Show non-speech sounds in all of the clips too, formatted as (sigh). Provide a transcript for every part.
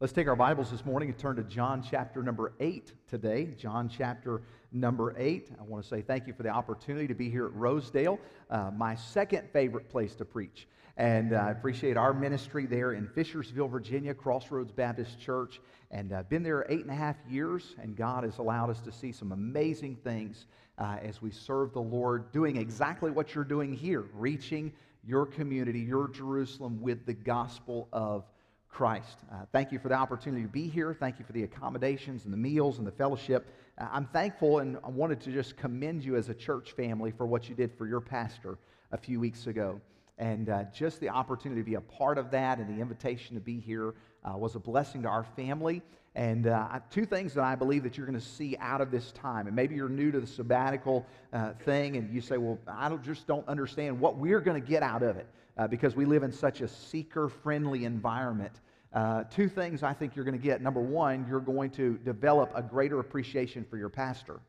Let's take our Bibles this morning and turn to John chapter number 8 today. John chapter number 8. I want to say thank you for the opportunity to be here at Rosedale, uh, my second favorite place to preach. And uh, I appreciate our ministry there in Fishersville, Virginia, Crossroads Baptist Church. And I've uh, been there eight and a half years, and God has allowed us to see some amazing things uh, as we serve the Lord, doing exactly what you're doing here, reaching your community, your Jerusalem, with the gospel of Christ. Uh, thank you for the opportunity to be here. Thank you for the accommodations and the meals and the fellowship. Uh, I'm thankful and I wanted to just commend you as a church family for what you did for your pastor a few weeks ago. And uh, just the opportunity to be a part of that and the invitation to be here uh, was a blessing to our family. And uh, two things that I believe that you're going to see out of this time. And maybe you're new to the sabbatical uh, thing and you say, well, I don't, just don't understand what we're going to get out of it uh, because we live in such a seeker friendly environment. Uh, two things I think you're going to get. Number one, you're going to develop a greater appreciation for your pastor,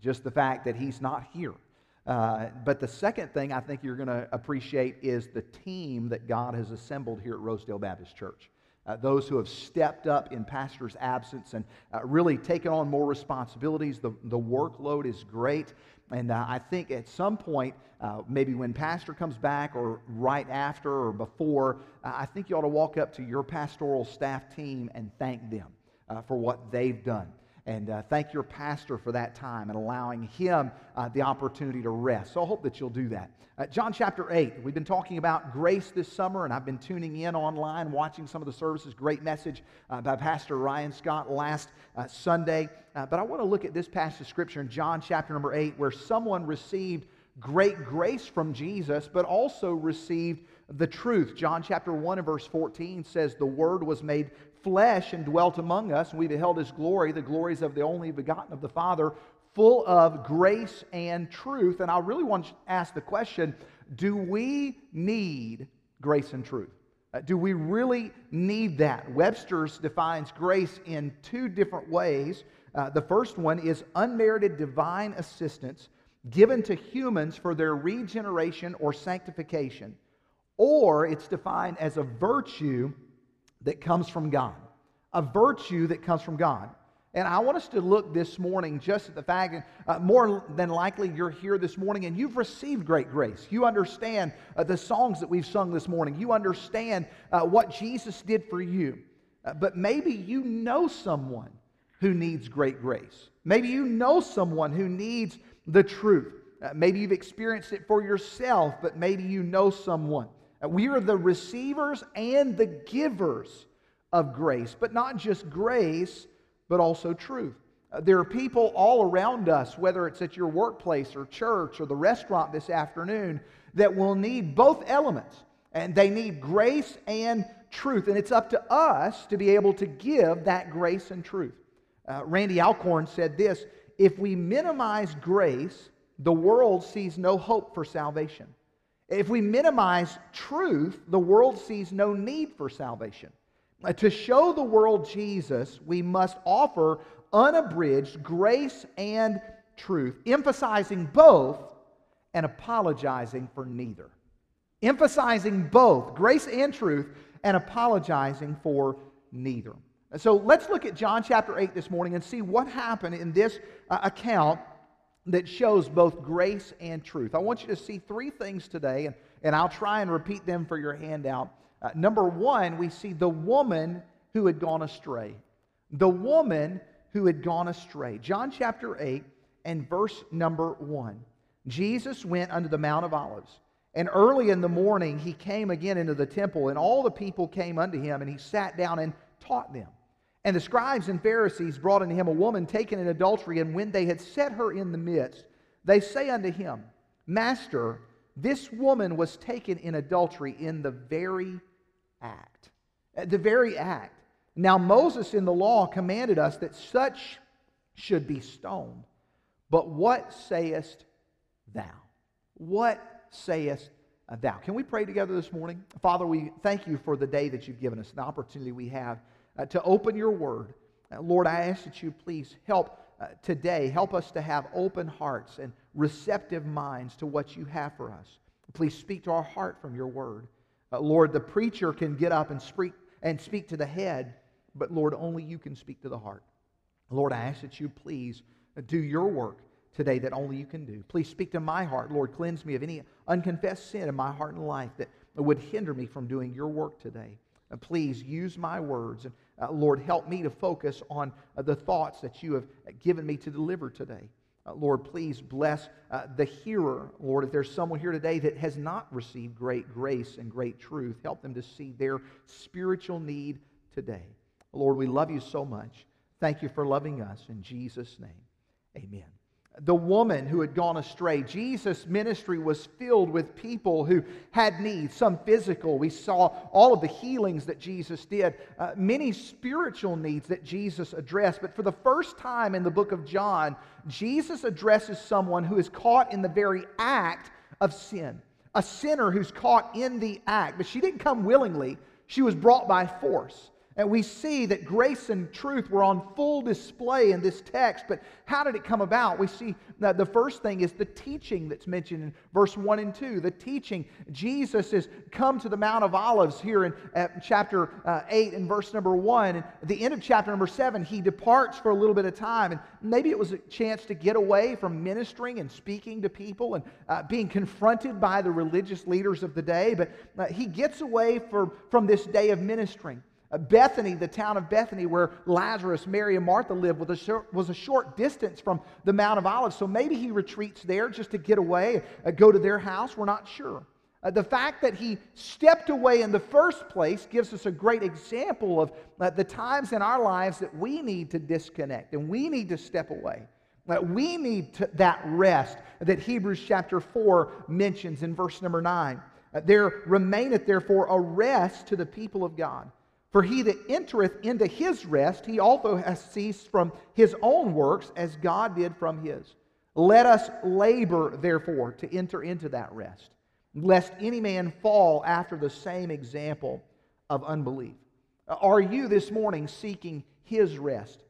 just the fact that he's not here. Uh, but the second thing I think you're going to appreciate is the team that God has assembled here at Rosedale Baptist Church. Uh, those who have stepped up in pastor's absence and uh, really taken on more responsibilities. The, the workload is great. And uh, I think at some point, uh, maybe when pastor comes back or right after or before, uh, I think you ought to walk up to your pastoral staff team and thank them uh, for what they've done. And uh, thank your pastor for that time and allowing him uh, the opportunity to rest. So I hope that you'll do that. Uh, John chapter 8, we've been talking about grace this summer, and I've been tuning in online, watching some of the services. Great message uh, by Pastor Ryan Scott last uh, Sunday. Uh, but I want to look at this passage of Scripture in John chapter number 8, where someone received great grace from Jesus, but also received the truth. John chapter 1 and verse 14 says, The Word was made flesh and dwelt among us, and we beheld his glory, the glories of the only begotten of the Father, full of grace and truth. And I really want to ask the question do we need grace and truth? Uh, do we really need that? Webster's defines grace in two different ways. Uh, the first one is unmerited divine assistance given to humans for their regeneration or sanctification, or it's defined as a virtue that comes from God. A virtue that comes from God. And I want us to look this morning just at the fact that uh, more than likely you're here this morning and you've received great grace. You understand uh, the songs that we've sung this morning. You understand uh, what Jesus did for you. Uh, but maybe you know someone who needs great grace. Maybe you know someone who needs the truth. Uh, maybe you've experienced it for yourself, but maybe you know someone. We are the receivers and the givers of grace, but not just grace, but also truth. Uh, there are people all around us, whether it's at your workplace or church or the restaurant this afternoon, that will need both elements. And they need grace and truth. And it's up to us to be able to give that grace and truth. Uh, Randy Alcorn said this if we minimize grace, the world sees no hope for salvation. If we minimize truth, the world sees no need for salvation. To show the world Jesus, we must offer unabridged grace and truth, emphasizing both and apologizing for neither. Emphasizing both grace and truth and apologizing for neither. So let's look at John chapter 8 this morning and see what happened in this uh, account that shows both grace and truth. I want you to see three things today, and, and I'll try and repeat them for your handout. Uh, number one, we see the woman who had gone astray. The woman who had gone astray. John chapter 8 and verse number 1. Jesus went unto the Mount of Olives. And early in the morning he came again into the temple, and all the people came unto him, and he sat down and taught them. And the scribes and Pharisees brought unto him a woman taken in adultery, and when they had set her in the midst, they say unto him, Master, this woman was taken in adultery in the very act. The very act. Now, Moses in the law commanded us that such should be stoned. But what sayest thou? What sayest thou? Can we pray together this morning? Father, we thank you for the day that you've given us, the opportunity we have uh, to open your word. Uh, Lord, I ask that you please help uh, today, help us to have open hearts and receptive minds to what you have for us. Please speak to our heart from your word. Uh, Lord, the preacher can get up and speak, and speak to the head, but Lord, only you can speak to the heart. Lord, I ask that you please do your work today that only you can do. Please speak to my heart. Lord, cleanse me of any unconfessed sin in my heart and life that would hinder me from doing your work today. Uh, please use my words. And uh, Lord, help me to focus on uh, the thoughts that you have given me to deliver today. Uh, Lord, please bless uh, the hearer. Lord, if there's someone here today that has not received great grace and great truth, help them to see their spiritual need today. Lord, we love you so much. Thank you for loving us. In Jesus' name, amen the woman who had gone astray. Jesus' ministry was filled with people who had needs, some physical. We saw all of the healings that Jesus did, uh, many spiritual needs that Jesus addressed. But for the first time in the book of John, Jesus addresses someone who is caught in the very act of sin, a sinner who's caught in the act. But she didn't come willingly, she was brought by force. And we see that grace and truth were on full display in this text. But how did it come about? We see that the first thing is the teaching that's mentioned in verse 1 and 2. The teaching. Jesus has come to the Mount of Olives here in uh, chapter uh, 8 and verse number 1. And at the end of chapter number 7, he departs for a little bit of time. And maybe it was a chance to get away from ministering and speaking to people and uh, being confronted by the religious leaders of the day. But uh, he gets away for, from this day of ministering. Uh, Bethany, the town of Bethany, where Lazarus, Mary, and Martha lived, was a, short, was a short distance from the Mount of Olives. So maybe he retreats there just to get away, uh, go to their house. We're not sure. Uh, the fact that he stepped away in the first place gives us a great example of uh, the times in our lives that we need to disconnect and we need to step away. Uh, we need to, that rest that Hebrews chapter 4 mentions in verse number 9. Uh, there remaineth therefore a rest to the people of God. For he that entereth into his rest, he also has ceased from his own works as God did from his. Let us labor, therefore, to enter into that rest, lest any man fall after the same example of unbelief. Are you this morning seeking his rest?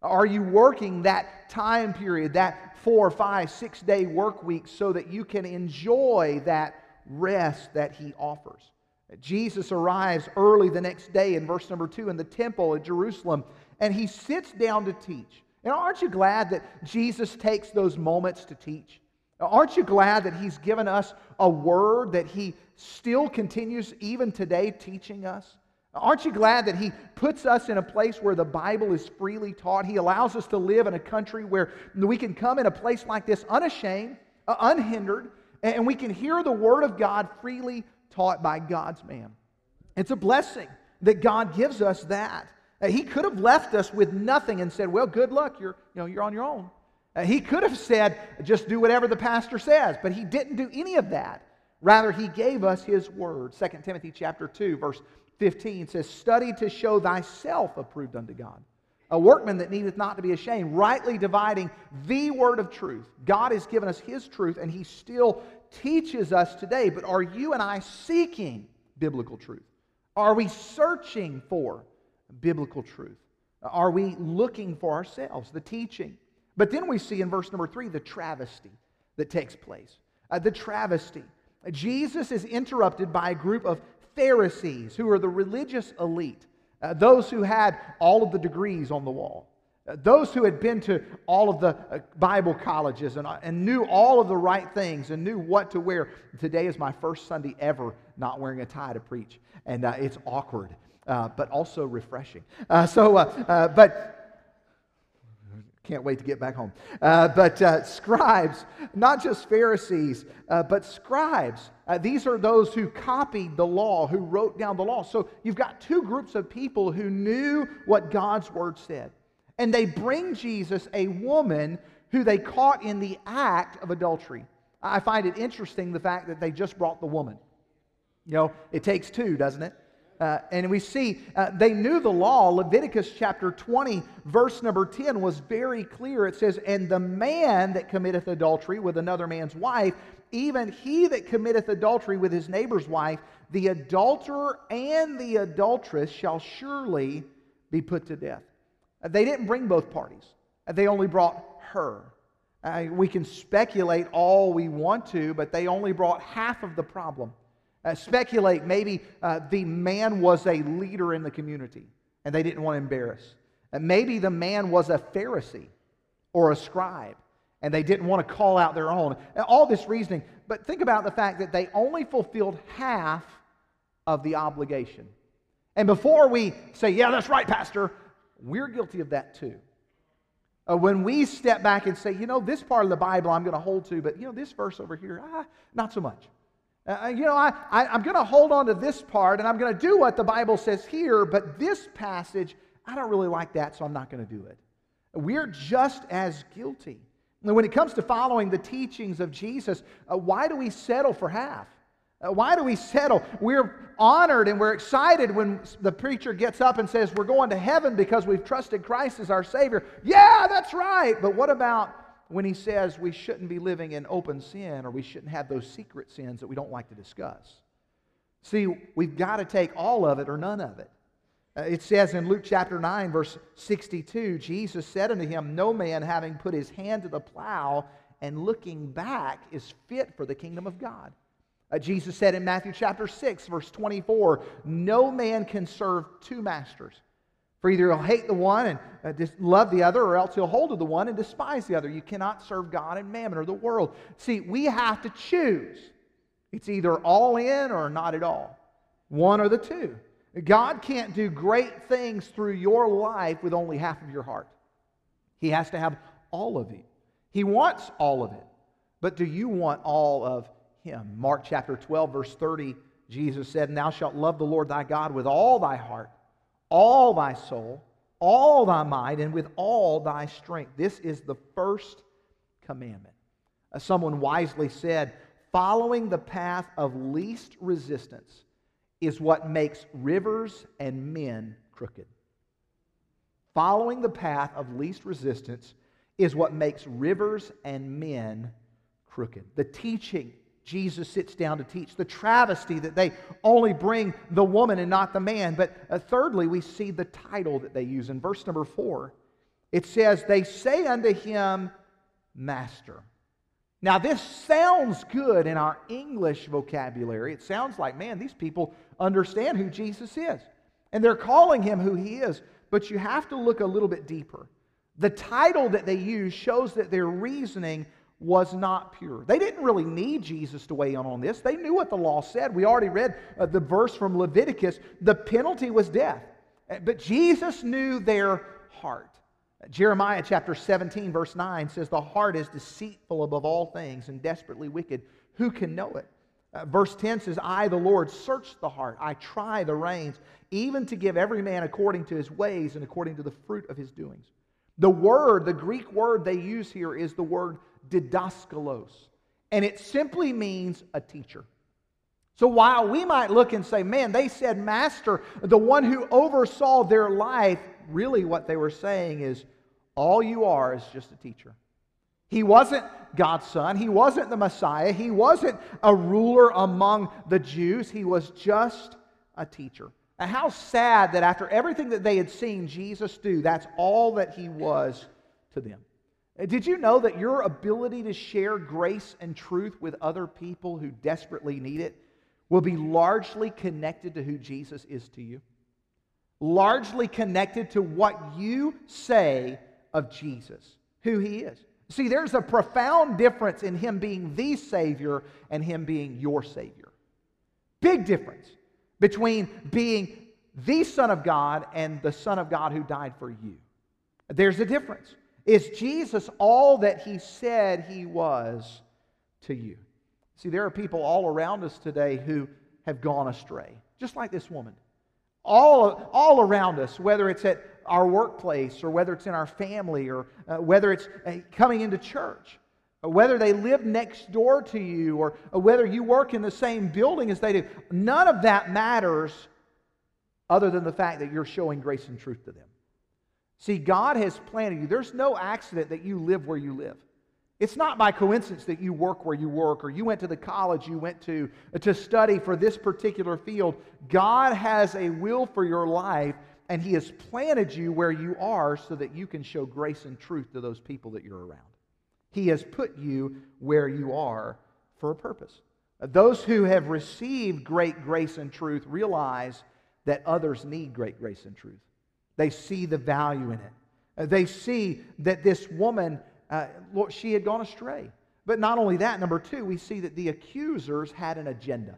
Are you working that time period, that four, five, six day work week, so that you can enjoy that rest that he offers? Jesus arrives early the next day in verse number two in the temple at Jerusalem, and he sits down to teach. And aren't you glad that Jesus takes those moments to teach? Aren't you glad that he's given us a word that he still continues even today teaching us? Aren't you glad that he puts us in a place where the Bible is freely taught? He allows us to live in a country where we can come in a place like this unashamed, uh, unhindered, and we can hear the Word of God freely taught by God's man. It's a blessing that God gives us that. Uh, he could have left us with nothing and said, Well, good luck, you're, you know, you're on your own. Uh, he could have said, Just do whatever the pastor says, but he didn't do any of that. Rather, he gave us his word. 2 Timothy chapter 2, verse 15 says, Study to show thyself approved unto God. A workman that needeth not to be ashamed, rightly dividing the word of truth. God has given us his truth, and he still teaches us today, but are you and I seeking biblical truth? Are we searching for biblical truth? Are we looking for ourselves, the teaching? But then we see in verse number three the travesty that takes place. Uh, the travesty. Jesus is interrupted by a group of Pharisees who are the religious elite, uh, those who had all of the degrees on the wall. Uh, those who had been to all of the uh, Bible colleges and, uh, and knew all of the right things and knew what to wear. Today is my first Sunday ever not wearing a tie to preach, and uh, it's awkward, uh, but also refreshing. Uh, so, but can't wait to get back home. but scribes, not just Pharisees, but scribes. these are those who copied the law, who wrote down the law. So you've got two groups of people who knew what God's word said and they bring Jesus a woman who they caught in the act of adultery. I find it interesting the fact that they just brought the woman. You know, it takes two, doesn't it? Uh, and we see uh, they knew the law. Leviticus chapter 20, verse number 10 was very clear. It says, And the man that committeth adultery with another man's wife, even he that committeth adultery with his neighbor's wife, the adulterer and the adulteress shall surely be put to death. They didn't bring both parties, they only brought her. Uh, we can speculate all we want to, but they only brought half of the problem. Uh, speculate maybe uh, the man was a leader in the community, and they didn't want to embarrass. And maybe the man was a Pharisee or a scribe, and they didn't want to call out their own. All this reasoning. But think about the fact that they only fulfilled half of the obligation. And before we say, yeah, that's right, Pastor, we're guilty of that too. Uh, when we step back and say, you know, this part of the Bible I'm going to hold to, but, you know, this verse over here, ah, not so much. Uh, uh you know, I, I, I'm going to hold on to this part and I'm going to do what the Bible says here, but this passage, I don't really like that, so I'm not going to do it. We're just as guilty. When it comes to following the teachings of Jesus, uh, why do we settle for half? Uh, why do we settle? We're honored and we're excited when the preacher gets up and says, We're going to heaven because we've trusted Christ as our Savior. Yeah, that's right. But what about when he says we shouldn't be living in open sin or we shouldn't have those secret sins that we don't like to discuss? See, we've got to take all of it or none of it. Uh, it says in Luke chapter 9, verse 62, Jesus said unto him, No man having put his hand to the plow and looking back is fit for the kingdom of God. Uh, Jesus said in Matthew chapter 6, verse 24, No man can serve two masters. For either he'll hate the one and uh, love the other, or else he'll hold to the one and despise the other. You cannot serve God and mammon or the world. See, we have to choose. It's either all in or not at all. One or the two. God can't do great things through your life with only half of your heart. He has to have all of you. He wants all of it. But do you want all of him. Mark chapter 12, verse 30, Jesus said, Thou shalt love the Lord thy God with all thy heart, all thy soul, all thy might, and with all thy strength. This is the first commandment. As someone wisely said, following the path of least resistance is what makes rivers and men crooked. Following the path of least resistance is what makes rivers and men crooked. The teaching Jesus sits down to teach. The travesty that they only bring the woman and not the man. But uh, thirdly, we see the title that they use. In verse number four, it says, They say unto him, Master. Now, this sounds good in our English vocabulary. It sounds like, man, these people understand who Jesus is. And they're calling him who he is. But you have to look a little bit deeper. The title that they use shows that their reasoning was not pure. They didn't really need Jesus to weigh in on this. They knew what the law said. We already read uh, the verse from Leviticus. The penalty was death. Uh, but Jesus knew their heart. Uh, Jeremiah chapter 17, verse 9 says, The heart is deceitful above all things and desperately wicked. Who can know it? Uh, verse 10 says, I, the Lord, search the heart. I try the reins, even to give every man according to his ways and according to the fruit of his doings. The word, the Greek word they use here is the word didaskalos, and it simply means a teacher. So while we might look and say, man, they said master, the one who oversaw their life, really what they were saying is, all you are is just a teacher. He wasn't God's son. He wasn't the Messiah. He wasn't a ruler among the Jews. He was just a teacher. And how sad that after everything that they had seen Jesus do, that's all that he was to them. Uh, did you know that your ability to share grace and truth with other people who desperately need it will be largely connected to who Jesus is to you? Largely connected to what you say of Jesus, who he is. See, there's a profound difference in him being the Savior and him being your Savior. Big difference between being the Son of God and the Son of God who died for you. There's a difference. Is Jesus all that he said he was to you? See, there are people all around us today who have gone astray, just like this woman. All, all around us, whether it's at our workplace or whether it's in our family or uh, whether it's uh, coming into church, whether they live next door to you or, or whether you work in the same building as they do, none of that matters other than the fact that you're showing grace and truth to them. See, God has planted you. There's no accident that you live where you live. It's not by coincidence that you work where you work or you went to the college you went to uh, to study for this particular field. God has a will for your life, and He has planted you where you are so that you can show grace and truth to those people that you're around. He has put you where you are for a purpose. Uh, those who have received great grace and truth realize that others need great grace and truth. They see the value in it. Uh, they see that this woman, uh, Lord, she had gone astray. But not only that, number two, we see that the accusers had an agenda.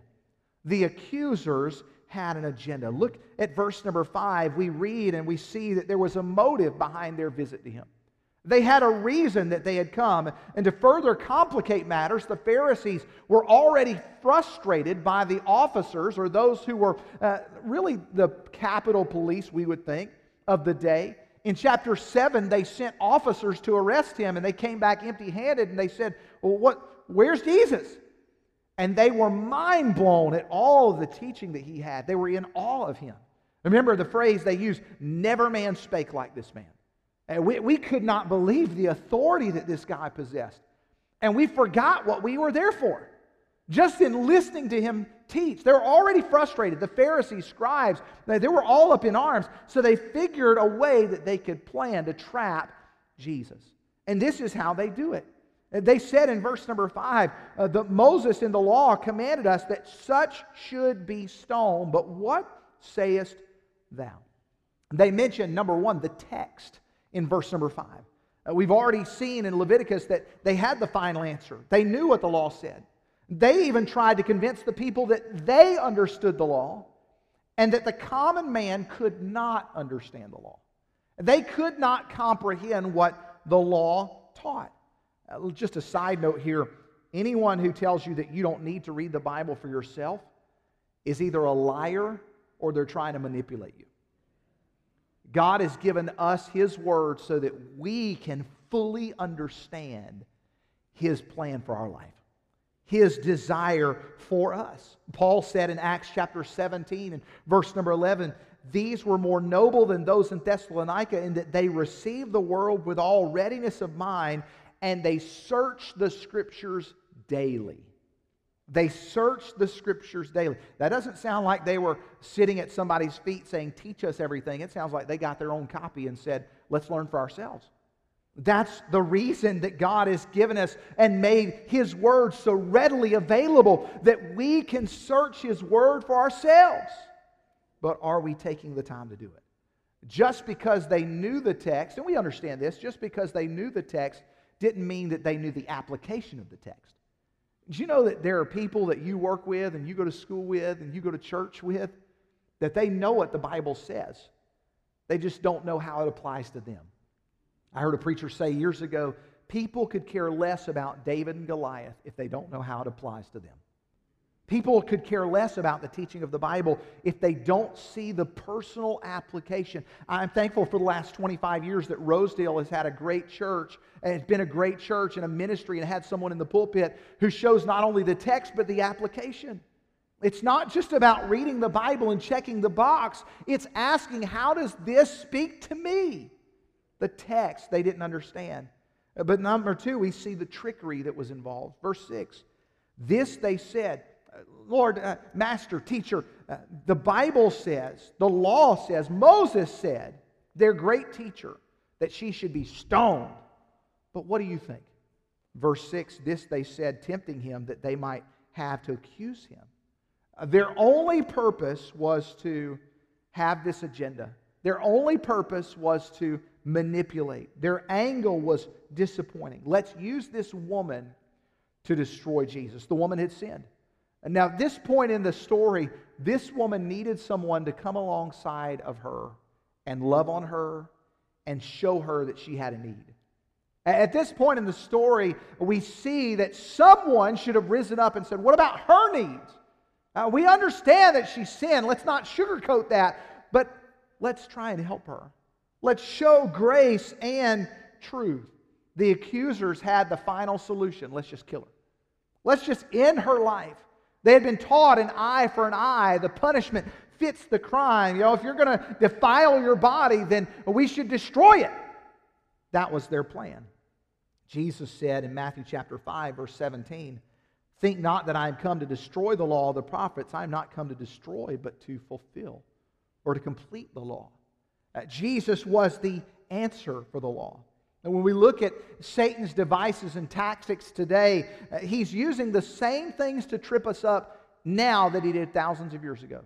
The accusers had an agenda. Look at verse number five. We read and we see that there was a motive behind their visit to him. They had a reason that they had come. And to further complicate matters, the Pharisees were already frustrated by the officers, or those who were uh, really the Capitol Police, we would think, of the day. In chapter 7, they sent officers to arrest him, and they came back empty handed, and they said, Well, what, where's Jesus? And they were mind blown at all the teaching that he had. They were in awe of him. Remember the phrase they used, never man spake like this man. And we, we could not believe the authority that this guy possessed. And we forgot what we were there for. Just in listening to him teach, they were already frustrated. The Pharisees, scribes, they, were all up in arms. So they figured a way that they could plan to trap Jesus. And this is how they do it. They said in verse number five uh, that Moses in the law commanded us that such should be stoned. But what sayest thou? They mention, number one, the text in verse number 5. Uh, we've already seen in Leviticus that they had the final answer, they knew what the law said. They even tried to convince the people that they understood the law and that the common man could not understand the law. They could not comprehend what the law taught. Uh, just a side note here anyone who tells you that you don't need to read the Bible for yourself is either a liar or they're trying to manipulate you. God has given us His Word so that we can fully understand His plan for our life, His desire for us. Paul said in Acts chapter 17 and verse number 11, these were more noble than those in Thessalonica in that they received the world with all readiness of mind and they searched the scriptures daily they searched the scriptures daily. That doesn't sound like they were sitting at somebody's feet saying, Teach us everything. It sounds like they got their own copy and said, Let's learn for ourselves. That's the reason that God has given us and made His Word so readily available that we can search His Word for ourselves. But are we taking the time to do it? Just because they knew the text, and we understand this, just because they knew the text didn't mean that they knew the application of the text. Do you know that there are people that you work with and you go to school with and you go to church with that they know what the Bible says? They just don't know how it applies to them. I heard a preacher say years ago people could care less about David and Goliath if they don't know how it applies to them. People could care less about the teaching of the Bible if they don't see the personal application. I'm thankful for the last 25 years that Rosedale has had a great church, and it's been a great church and a ministry, and had someone in the pulpit who shows not only the text, but the application. It's not just about reading the Bible and checking the box, it's asking, how does this speak to me? The text they didn't understand. But number two, we see the trickery that was involved. Verse 6 This they said, Lord, uh, Master, Teacher, uh, the Bible says, the law says, Moses said, their great teacher, that she should be stoned. But what do you think? Verse 6 This they said, tempting him that they might have to accuse him. Uh, their only purpose was to have this agenda. Their only purpose was to manipulate. Their angle was disappointing. Let's use this woman to destroy Jesus. The woman had sinned. And now, at this point in the story, this woman needed someone to come alongside of her and love on her and show her that she had a need. At this point in the story, we see that someone should have risen up and said, What about her needs? Uh, we understand that she sinned. Let's not sugarcoat that, but let's try and help her. Let's show grace and truth. The accusers had the final solution let's just kill her. Let's just end her life. They had been taught an eye for an eye. The punishment fits the crime. You know, if you're going to defile your body, then we should destroy it. That was their plan. Jesus said in Matthew chapter 5, verse 17, Think not that I am come to destroy the law of the prophets. I am not come to destroy, but to fulfill or to complete the law. Uh, Jesus was the answer for the law. And when we look at Satan's devices and tactics today, uh, he's using the same things to trip us up now that he did thousands of years ago.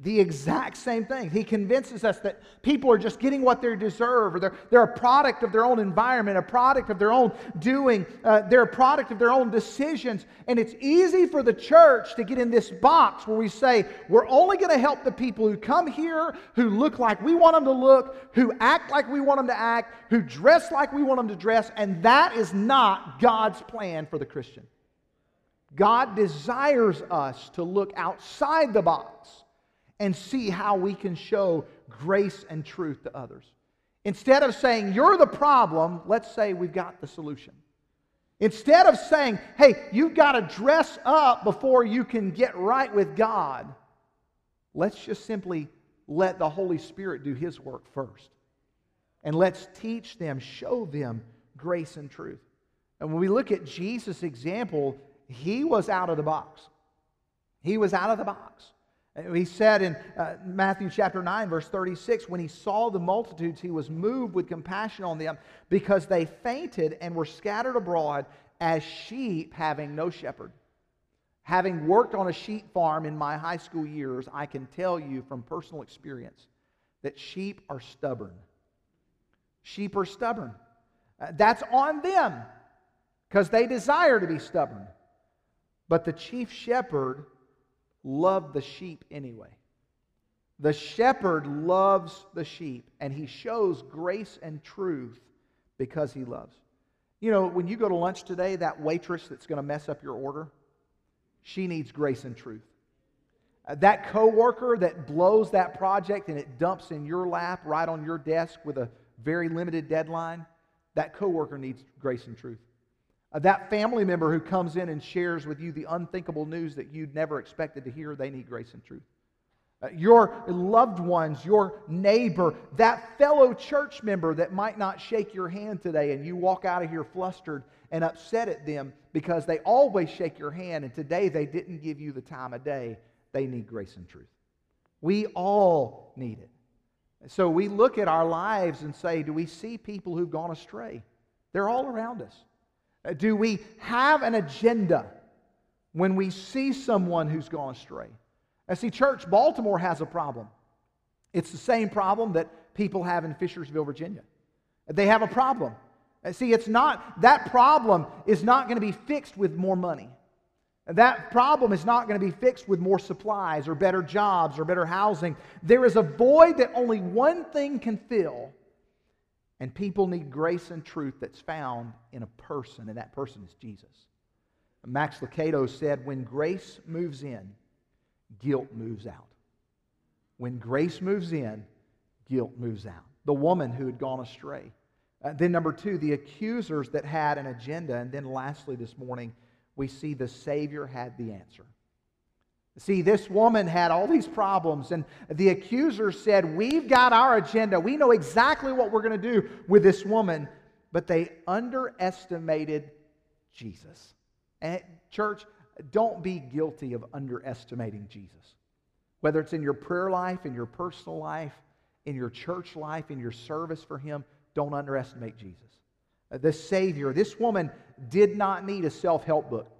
The exact same thing. He convinces us that people are just getting what they deserve, or they're, they're a product of their own environment, a product of their own doing, uh, they're a product of their own decisions. And it's easy for the church to get in this box where we say, we're only going to help the people who come here, who look like we want them to look, who act like we want them to act, who dress like we want them to dress. And that is not God's plan for the Christian. God desires us to look outside the box and see how we can show grace and truth to others. Instead of saying, you're the problem, let's say we've got the solution. Instead of saying, hey, you've got to dress up before you can get right with God, let's just simply let the Holy Spirit do His work first. And let's teach them, show them grace and truth. And when we look at Jesus' example, he was out of the box. He was out of the box. He said in uh, Matthew chapter 9, verse 36, when he saw the multitudes, he was moved with compassion on them because they fainted and were scattered abroad as sheep having no shepherd. Having worked on a sheep farm in my high school years, I can tell you from personal experience that sheep are stubborn. Sheep are stubborn. Uh, that's on them because they desire to be stubborn. But the chief shepherd loved the sheep anyway. The shepherd loves the sheep, and he shows grace and truth because he loves. You know, when you go to lunch today, that waitress that's going to mess up your order, she needs grace and truth. Uh, that coworker that blows that project and it dumps in your lap right on your desk with a very limited deadline, that coworker needs grace and truth. Uh, that family member who comes in and shares with you the unthinkable news that you'd never expected to hear, they need grace and truth. Uh, your loved ones, your neighbor, that fellow church member that might not shake your hand today and you walk out of here flustered and upset at them because they always shake your hand and today they didn't give you the time of day, they need grace and truth. We all need it. So we look at our lives and say, do we see people who've gone astray? They're all around us. Uh, do we have an agenda when we see someone who's gone astray? I see, church, Baltimore has a problem. It's the same problem that people have in Fishersville, Virginia. They have a problem. Uh, see, it's not, that problem is not going to be fixed with more money. That problem is not going to be fixed with more supplies or better jobs or better housing. There is a void that only one thing can fill, and people need grace and truth that's found in a person, and that person is Jesus. Max Lucado said, When grace moves in, guilt moves out. When grace moves in, guilt moves out. The woman who had gone astray. Uh, then, number two, the accusers that had an agenda. And then, lastly, this morning, we see the Savior had the answer. See, this woman had all these problems, and the accuser said, We've got our agenda. We know exactly what we're going to do with this woman. But they underestimated Jesus. And, church, don't be guilty of underestimating Jesus. Whether it's in your prayer life, in your personal life, in your church life, in your service for Him, don't underestimate Jesus. The Savior, this woman did not need a self help book.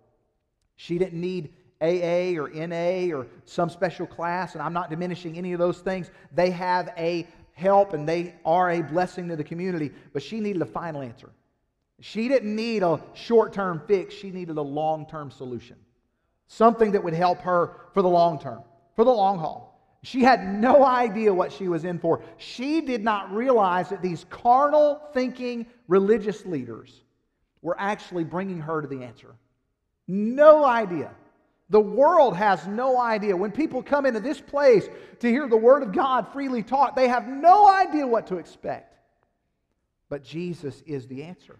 She didn't need AA or NA or some special class, and I'm not diminishing any of those things. They have a help and they are a blessing to the community, but she needed a final answer. She didn't need a short term fix, she needed a long term solution. Something that would help her for the long term, for the long haul. She had no idea what she was in for. She did not realize that these carnal thinking religious leaders were actually bringing her to the answer. No idea. The world has no idea. When people come into this place to hear the Word of God freely taught, they have no idea what to expect. But Jesus is the answer.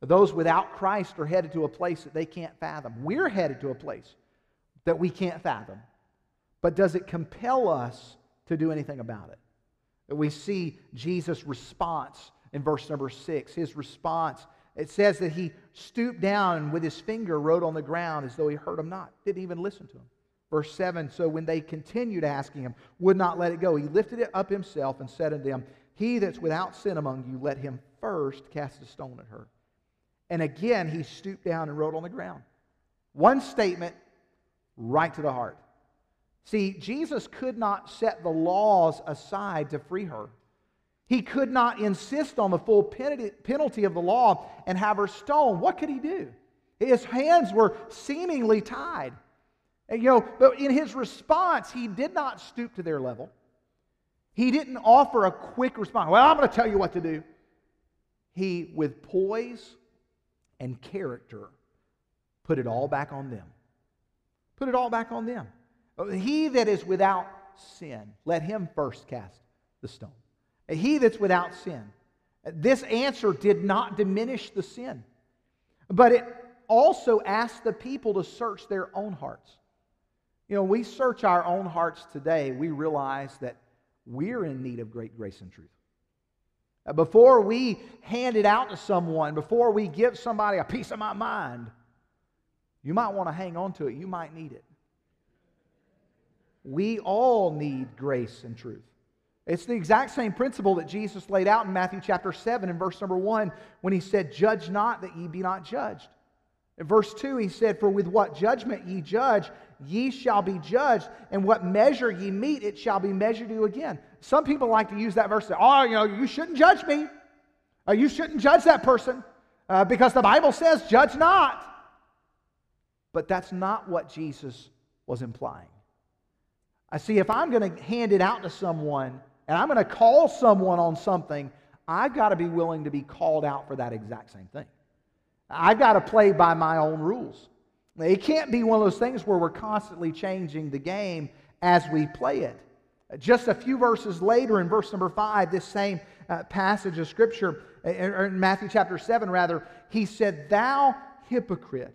Those without Christ are headed to a place that they can't fathom. We're headed to a place that we can't fathom. But does it compel us to do anything about it? We see Jesus' response in verse number six. His response it says that he stooped down and with his finger wrote on the ground as though he heard him not, didn't even listen to him. Verse 7 So when they continued asking him, would not let it go, he lifted it up himself and said unto them, He that's without sin among you, let him first cast a stone at her. And again he stooped down and wrote on the ground. One statement right to the heart. See, Jesus could not set the laws aside to free her. He could not insist on the full penalty of the law and have her stoned. What could he do? His hands were seemingly tied. And, you know, but in his response, he did not stoop to their level. He didn't offer a quick response. Well, I'm going to tell you what to do. He, with poise and character, put it all back on them. Put it all back on them. He that is without sin, let him first cast the stone. He that's without sin. This answer did not diminish the sin, but it also asked the people to search their own hearts. You know, we search our own hearts today, we realize that we're in need of great grace and truth. Uh, before we hand it out to someone, before we give somebody a piece of my mind, you might want to hang on to it. You might need it. We all need grace and truth. It's the exact same principle that Jesus laid out in Matthew chapter 7 and verse number 1 when he said, Judge not that ye be not judged. In verse 2, he said, For with what judgment ye judge, ye shall be judged, and what measure ye meet, it shall be measured to you again. Some people like to use that verse say, Oh, you know, you shouldn't judge me. Uh, you shouldn't judge that person uh, because the Bible says, Judge not. But that's not what Jesus was implying. I see if I'm going to hand it out to someone and I'm going to call someone on something, I've got to be willing to be called out for that exact same thing. I've got to play by my own rules. It can't be one of those things where we're constantly changing the game as we play it. Just a few verses later, in verse number five, this same uh, passage of Scripture, uh, in Matthew chapter 7, rather, he said, Thou hypocrite,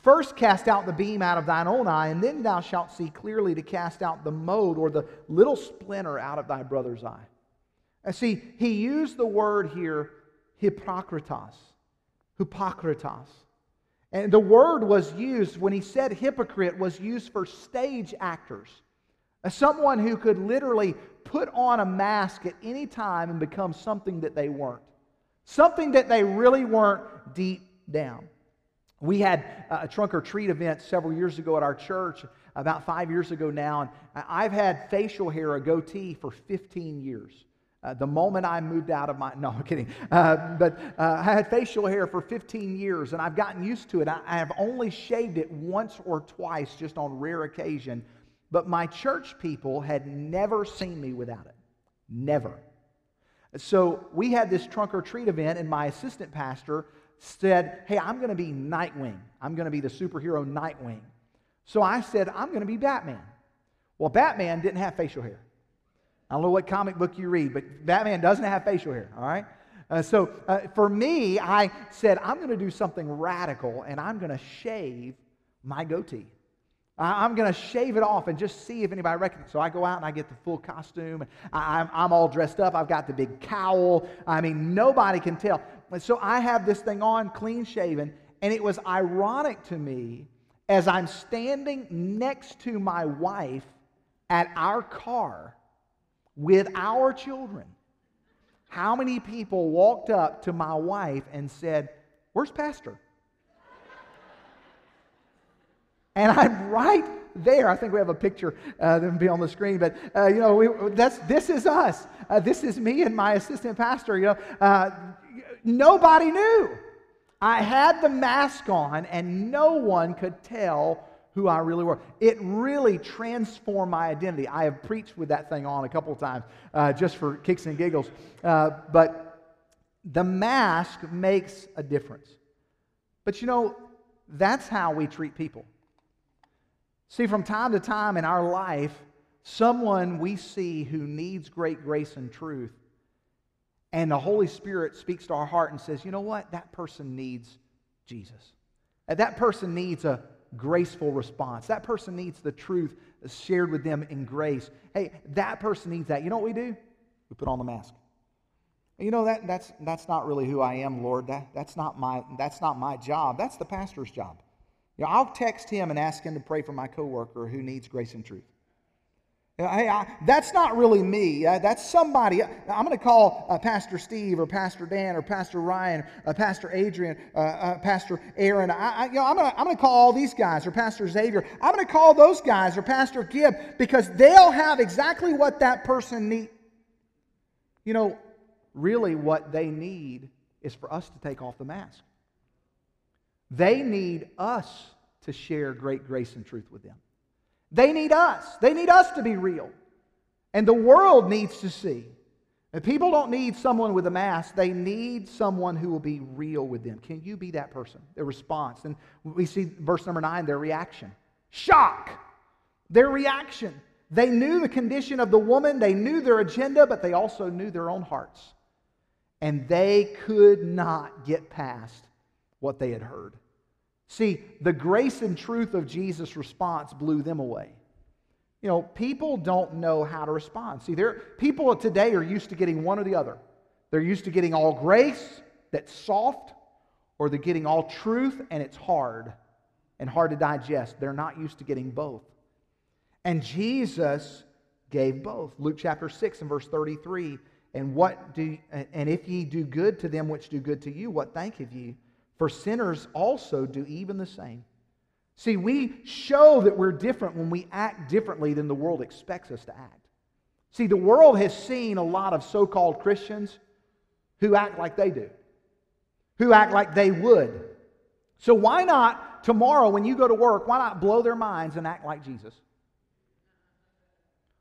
first cast out the beam out of thine own eye, and then thou shalt see clearly to cast out the mote or the little splinter out of thy brother's eye. And see, he used the word here, hypocritos. Hypocritos. And the word was used, when he said hypocrite, was used for stage actors. Uh, someone who could literally put on a mask at any time and become something that they weren't. Something that they really weren't deep down. We had a trunk or treat event several years ago at our church, about five years ago now, and I've had facial hair, a goatee, for 15 years. Uh, the moment I moved out of my, (laughs) no, I'm kidding. Uh, but uh, I had facial hair for 15 years and I've gotten used to it. I, I, have only shaved it once or twice, just on rare occasion. But my church people had never seen me without it. Never. So we had this trunk or treat event, and my assistant pastor said, Hey, I'm going to be Nightwing. I'm going to be the superhero Nightwing. So I said, I'm going to be Batman. Well, Batman didn't have facial hair. I don't know what comic book you read, but Batman doesn't have facial hair, all right? Uh, so uh, for me, I said, I'm going to do something radical and I'm going to shave my goatee. I, am going to shave it off and just see if anybody recognizes. So I go out and I get the full costume. I, I'm, I'm all dressed up. I've got the big cowl. I mean, nobody can tell. And so I have this thing on, clean shaven, and it was ironic to me as I'm standing next to my wife at our car with our children. How many people walked up to my wife and said, Where's Pastor? And I'm right there. I think we have a picture uh, that will be on the screen, but uh, you know, we, that's this is us. Uh, this is me and my assistant pastor. You know, uh, nobody knew. I had the mask on, and no one could tell who I really were. It really transformed my identity. I have preached with that thing on a couple of times uh, just for kicks and giggles. Uh, but the mask makes a difference. But you know, that's how we treat people. See, from time to time in our life, someone we see who needs great grace and truth, and the Holy Spirit speaks to our heart and says, you know what? That person needs Jesus. That person needs a graceful response. That person needs the truth shared with them in grace. Hey, that person needs that. You know what we do? We put on the mask. You know that that's that's not really who I am, Lord. That that's not my that's not my job. That's the pastor's job. You know, I'll text him and ask him to pray for my coworker who needs grace and truth. Hey, I, that's not really me. Uh, that's somebody. I'm going to call uh, Pastor Steve or Pastor Dan or Pastor Ryan, uh, Pastor Adrian, uh, uh, Pastor Aaron. I, I, you know, I'm going to call all these guys or Pastor Xavier. I'm going to call those guys or Pastor Gibb because they'll have exactly what that person needs. You know, really what they need is for us to take off the mask. They need us to share great grace and truth with them. They need us. They need us to be real. And the world needs to see. And people don't need someone with a mask. They need someone who will be real with them. Can you be that person? Their response. And we see verse number nine, their reaction. Shock. Their reaction. They knew the condition of the woman, they knew their agenda, but they also knew their own hearts. And they could not get past what they had heard. See, the grace and truth of Jesus' response blew them away. You know, people don't know how to respond. See, there people today are used to getting one or the other. They're used to getting all grace that's soft, or they're getting all truth and it's hard and hard to digest. They're not used to getting both. And Jesus gave both. Luke chapter 6 and verse 33. And what do and if ye do good to them which do good to you, what thank have ye? For sinners also do even the same. See, we show that we're different when we act differently than the world expects us to act. See, the world has seen a lot of so called Christians who act like they do, who act like they would. So, why not tomorrow when you go to work, why not blow their minds and act like Jesus?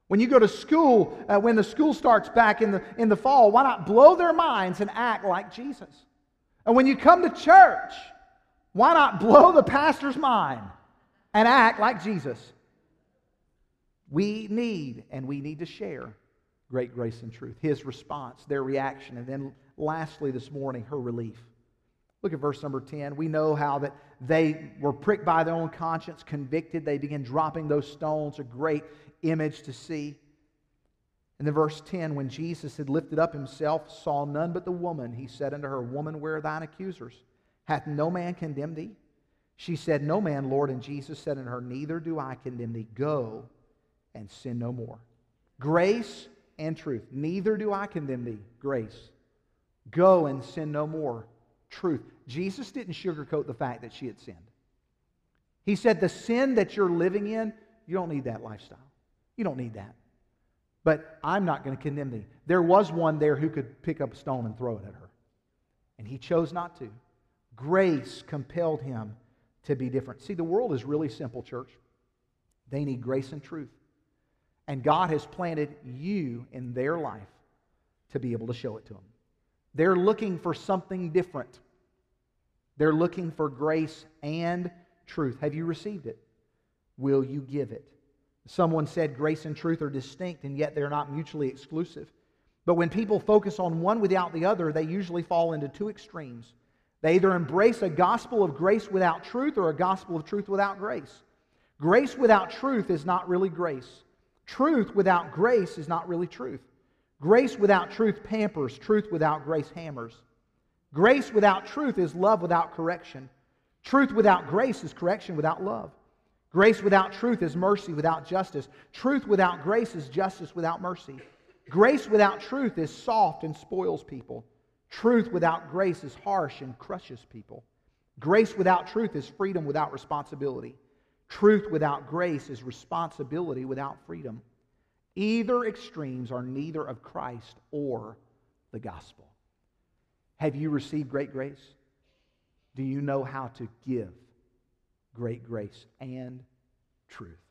When you go to school, uh, when the school starts back in the, in the fall, why not blow their minds and act like Jesus? And when you come to church, why not blow the pastor's mind and act like Jesus? We need, and we need to share great grace and truth. His response, their reaction, and then lastly this morning, her relief. Look at verse number 10. We know how that they were pricked by their own conscience, convicted. They began dropping those stones, a great image to see. And then verse 10 when Jesus had lifted up himself, saw none but the woman, he said unto her, Woman, where are thine accusers? Hath no man condemned thee? She said, No man, Lord. And Jesus said unto her, Neither do I condemn thee. Go and sin no more. Grace and truth. Neither do I condemn thee. Grace. Go and sin no more. Truth. Jesus didn't sugarcoat the fact that she had sinned. He said, The sin that you're living in, you don't need that lifestyle. You don't need that. But I'm not going to condemn thee. There was one there who could pick up a stone and throw it at her. And he chose not to. Grace compelled him to be different. See, the world is really simple, church. They need grace and truth. And God has planted you in their life to be able to show it to them. They're looking for something different. They're looking for grace and truth. Have you received it? Will you give it? Someone said grace and truth are distinct, and yet they're not mutually exclusive. But when people focus on one without the other, they usually fall into two extremes. They either embrace a gospel of grace without truth or a gospel of truth without grace. Grace without truth is not really grace. Truth without grace is not really truth. Grace without truth pampers, truth without grace hammers. Grace without truth is love without correction. Truth without grace is correction without love. Grace without truth is mercy without justice. Truth without grace is justice without mercy. Grace without truth is soft and spoils people. Truth without grace is harsh and crushes people. Grace without truth is freedom without responsibility. Truth without grace is responsibility without freedom. Either extremes are neither of Christ or the gospel. Have you received great grace? Do you know how to give? Great grace and truth.